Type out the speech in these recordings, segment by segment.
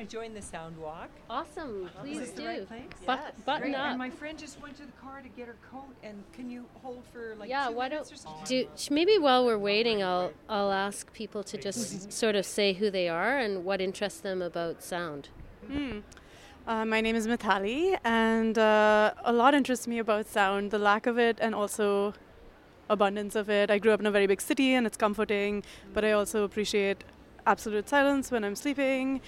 to join the sound walk. Awesome. Please Is this do. the right place? But- button Great. up. And my friend just went to the car to get her coat. And can you hold for like yeah, two why minutes don't or something? do maybe while we're waiting, I'll I'll ask people to just sort of say who they are and what interests them about sound. Hmm. Uh, my name is Mithali, and uh, a lot interests me about sound, the lack of it, and also abundance of it. I grew up in a very big city, and it's comforting, but I also appreciate absolute silence when I'm sleeping,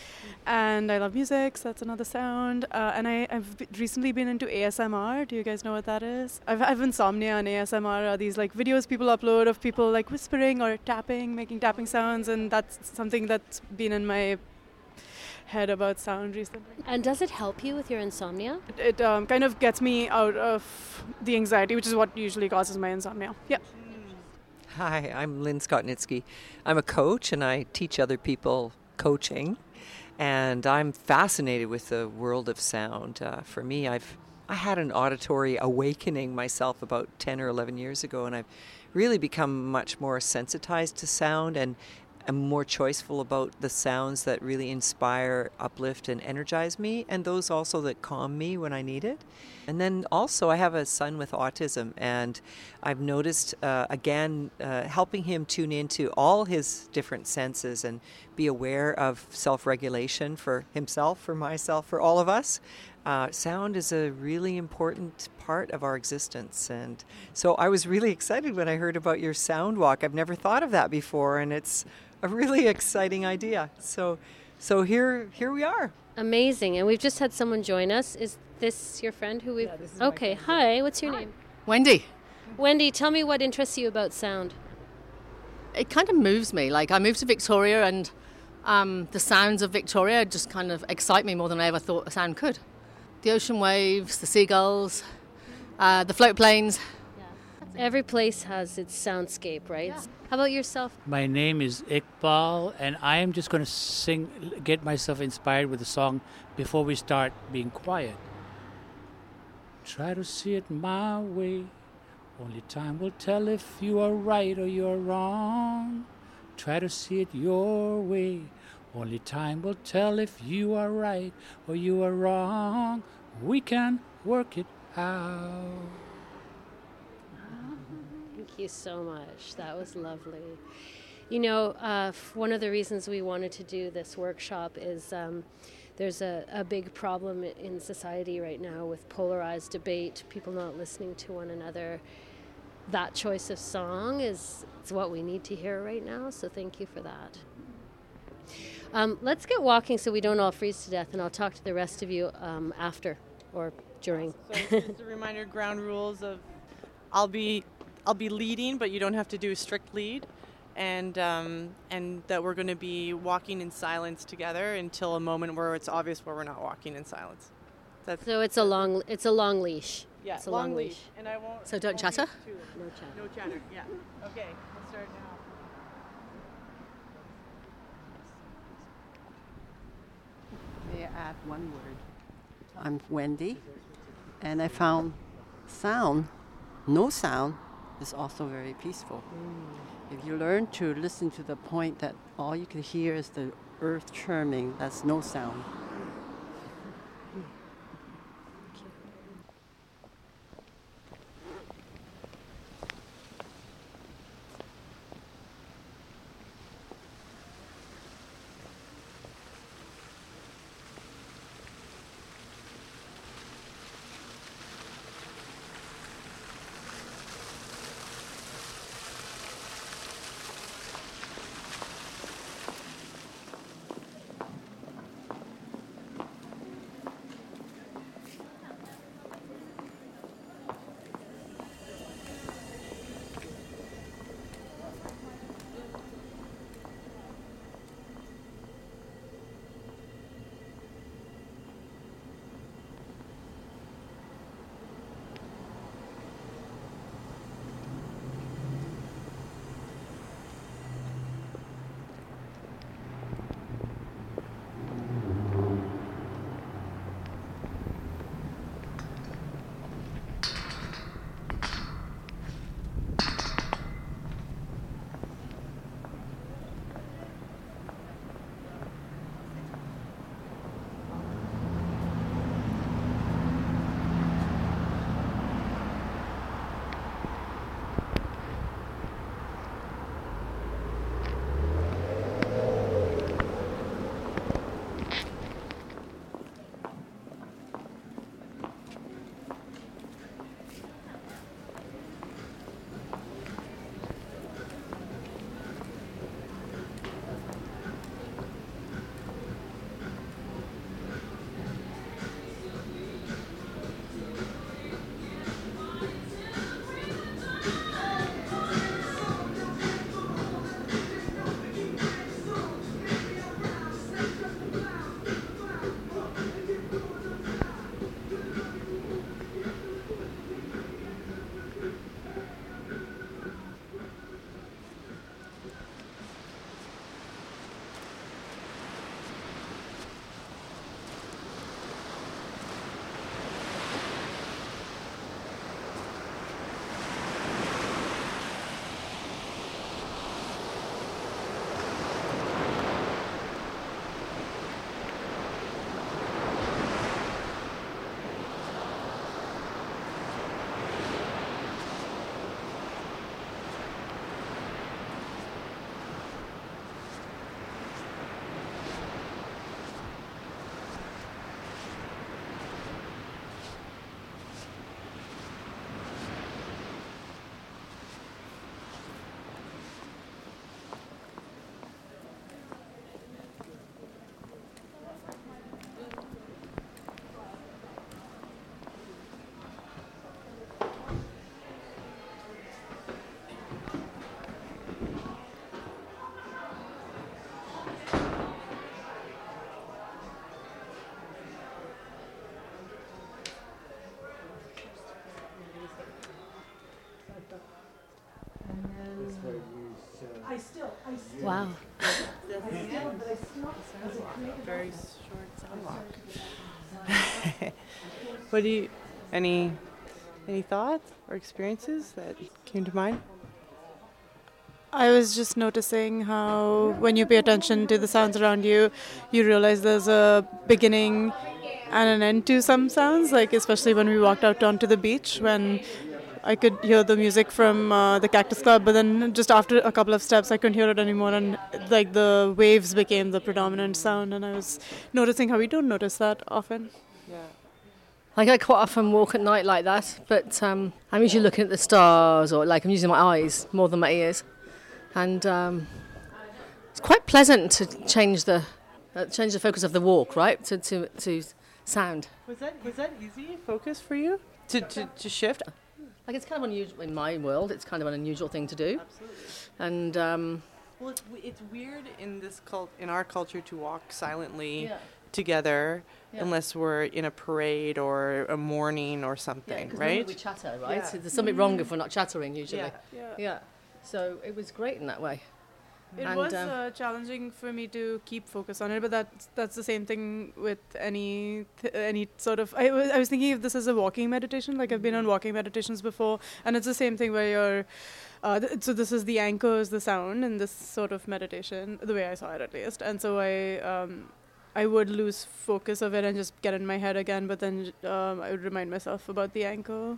and I love music, so that's another sound. Uh, and I, I've recently been into ASMR. Do you guys know what that is? I've, I've insomnia, and ASMR are these like videos people upload of people like whispering or tapping, making tapping sounds, and that's something that's been in my head about sound recently. And does it help you with your insomnia? It um, kind of gets me out of the anxiety, which is what usually causes my insomnia. Yeah. Hi, I'm Lynn Skotnitsky. I'm a coach and I teach other people coaching. And I'm fascinated with the world of sound. Uh, for me, I've I had an auditory awakening myself about 10 or 11 years ago, and I've really become much more sensitized to sound and am more choiceful about the sounds that really inspire, uplift, and energize me, and those also that calm me when I need it. And then also, I have a son with autism, and I've noticed uh, again uh, helping him tune into all his different senses and be aware of self regulation for himself, for myself, for all of us. Uh, sound is a really important part of our existence. And so I was really excited when I heard about your sound walk. I've never thought of that before, and it's a really exciting idea. So, so here, here we are. Amazing. And we've just had someone join us. Is this your friend who we've Okay, hi. What's your name? Wendy. Wendy, tell me what interests you about sound. It kind of moves me. Like I moved to Victoria, and um, the sounds of Victoria just kind of excite me more than I ever thought a sound could. The ocean waves, the seagulls, uh, the float planes. Every place has its soundscape, right? How about yourself? My name is Iqbal, and I am just going to sing, get myself inspired with a song before we start being quiet. Try to see it my way. Only time will tell if you are right or you're wrong. Try to see it your way. Only time will tell if you are right or you are wrong. We can work it out. Thank you so much. That was lovely. You know, uh, one of the reasons we wanted to do this workshop is um, there's a, a big problem in society right now with polarized debate, people not listening to one another. That choice of song is, is what we need to hear right now, so thank you for that. Um, let's get walking so we don't all freeze to death, and I'll talk to the rest of you um, after or during. So just a reminder, ground rules of I'll be I'll be leading, but you don't have to do a strict lead, and um, and that we're going to be walking in silence together until a moment where it's obvious where we're not walking in silence. That's So it's a long it's a long leash. yeah, it's a long, long leash. leash. and I won't. So don't chatter? No chatter. No chatter. Yeah. Okay. Let's start now. May I add one word? I'm Wendy, and I found sound, no sound, is also very peaceful. If you learn to listen to the point that all you can hear is the earth churning, that's no sound. Wow. Very short sidewalk. what do you, any, any thoughts or experiences that came to mind? I was just noticing how when you pay attention to the sounds around you, you realize there's a beginning and an end to some sounds, like especially when we walked out onto the beach when I could hear the music from uh, the Cactus Club, but then just after a couple of steps, I couldn't hear it anymore, and like the waves became the predominant sound. And I was noticing how we don't notice that often. Yeah. Like I quite often walk at night like that, but um, I'm usually looking at the stars or like I'm using my eyes more than my ears, and um, it's quite pleasant to change the uh, change the focus of the walk, right? To to, to sound. Was that was that easy focus for you to, to, to shift? Like it's kind of unusual in my world. It's kind of an unusual thing to do, Absolutely. and um, Well, it's, it's weird in this cult in our culture to walk silently Yeah. together Yeah. unless we're in a parade or a mourning or something, yeah, something, 'cause right? We chatter, right? Yeah. So there's something wrong if we're not chattering usually. Yeah. Yeah. Yeah. So it was great in that way. It And, was um, uh, challenging for me to keep focus on it, but that's that's the same thing with any th- any sort of. I was I was thinking if this is a walking meditation, like I've been on walking meditations before, and it's the same thing where you're. Uh, th- so this is the anchor is the sound in this sort of meditation, the way I saw it at least, and so I. Um, I would lose focus of it and just get in my head again, but then um, I would remind myself about the anchor.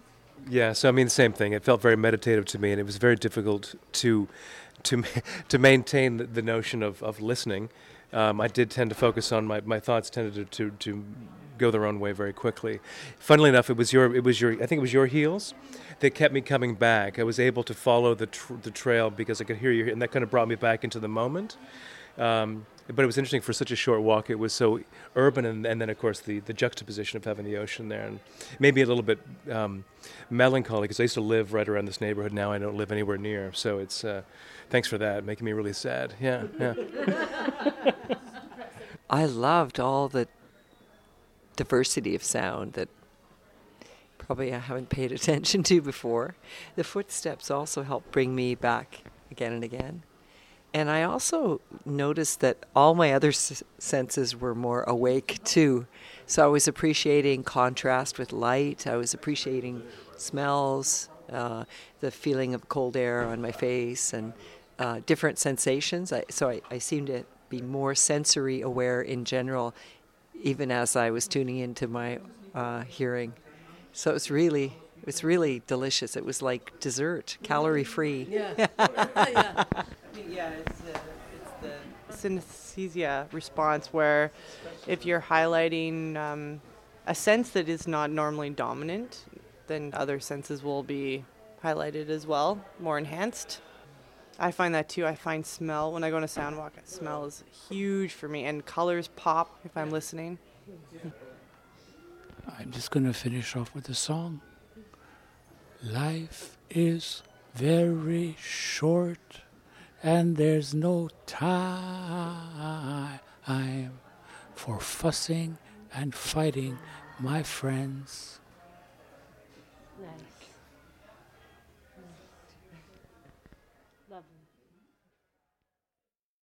Yeah, so I mean, same thing. It felt very meditative to me, and it was very difficult to to to maintain the, the notion of, of listening. Um, I did tend to focus on my, my thoughts tended to, to, to go their own way very quickly. Funnily enough, it was your it was your I think it was your heels that kept me coming back. I was able to follow the tr- the trail because I could hear you, and that kind of brought me back into the moment. Um, but it was interesting for such a short walk. It was so urban, and, and then of course the, the juxtaposition of having the ocean there, and maybe a little bit um, melancholy because I used to live right around this neighborhood. Now I don't live anywhere near, so it's uh, thanks for that, making me really sad. Yeah, yeah. I loved all the diversity of sound that probably I haven't paid attention to before. The footsteps also helped bring me back again and again. And I also noticed that all my other s- senses were more awake too. So I was appreciating contrast with light, I was appreciating smells, uh, the feeling of cold air on my face, and uh, different sensations. I, so I, I seemed to be more sensory aware in general, even as I was tuning into my uh, hearing. So it was really, it was really delicious. It was like dessert, calorie free. Yeah. Yeah, it's the, it's the synesthesia response where if you're highlighting um, a sense that is not normally dominant, then other senses will be highlighted as well, more enhanced. I find that too. I find smell when I go on a sound walk. Smell is huge for me, and colors pop if I'm listening. I'm just going to finish off with a song. Life is very short, and there's no time for fussing and fighting, my friends. Nice.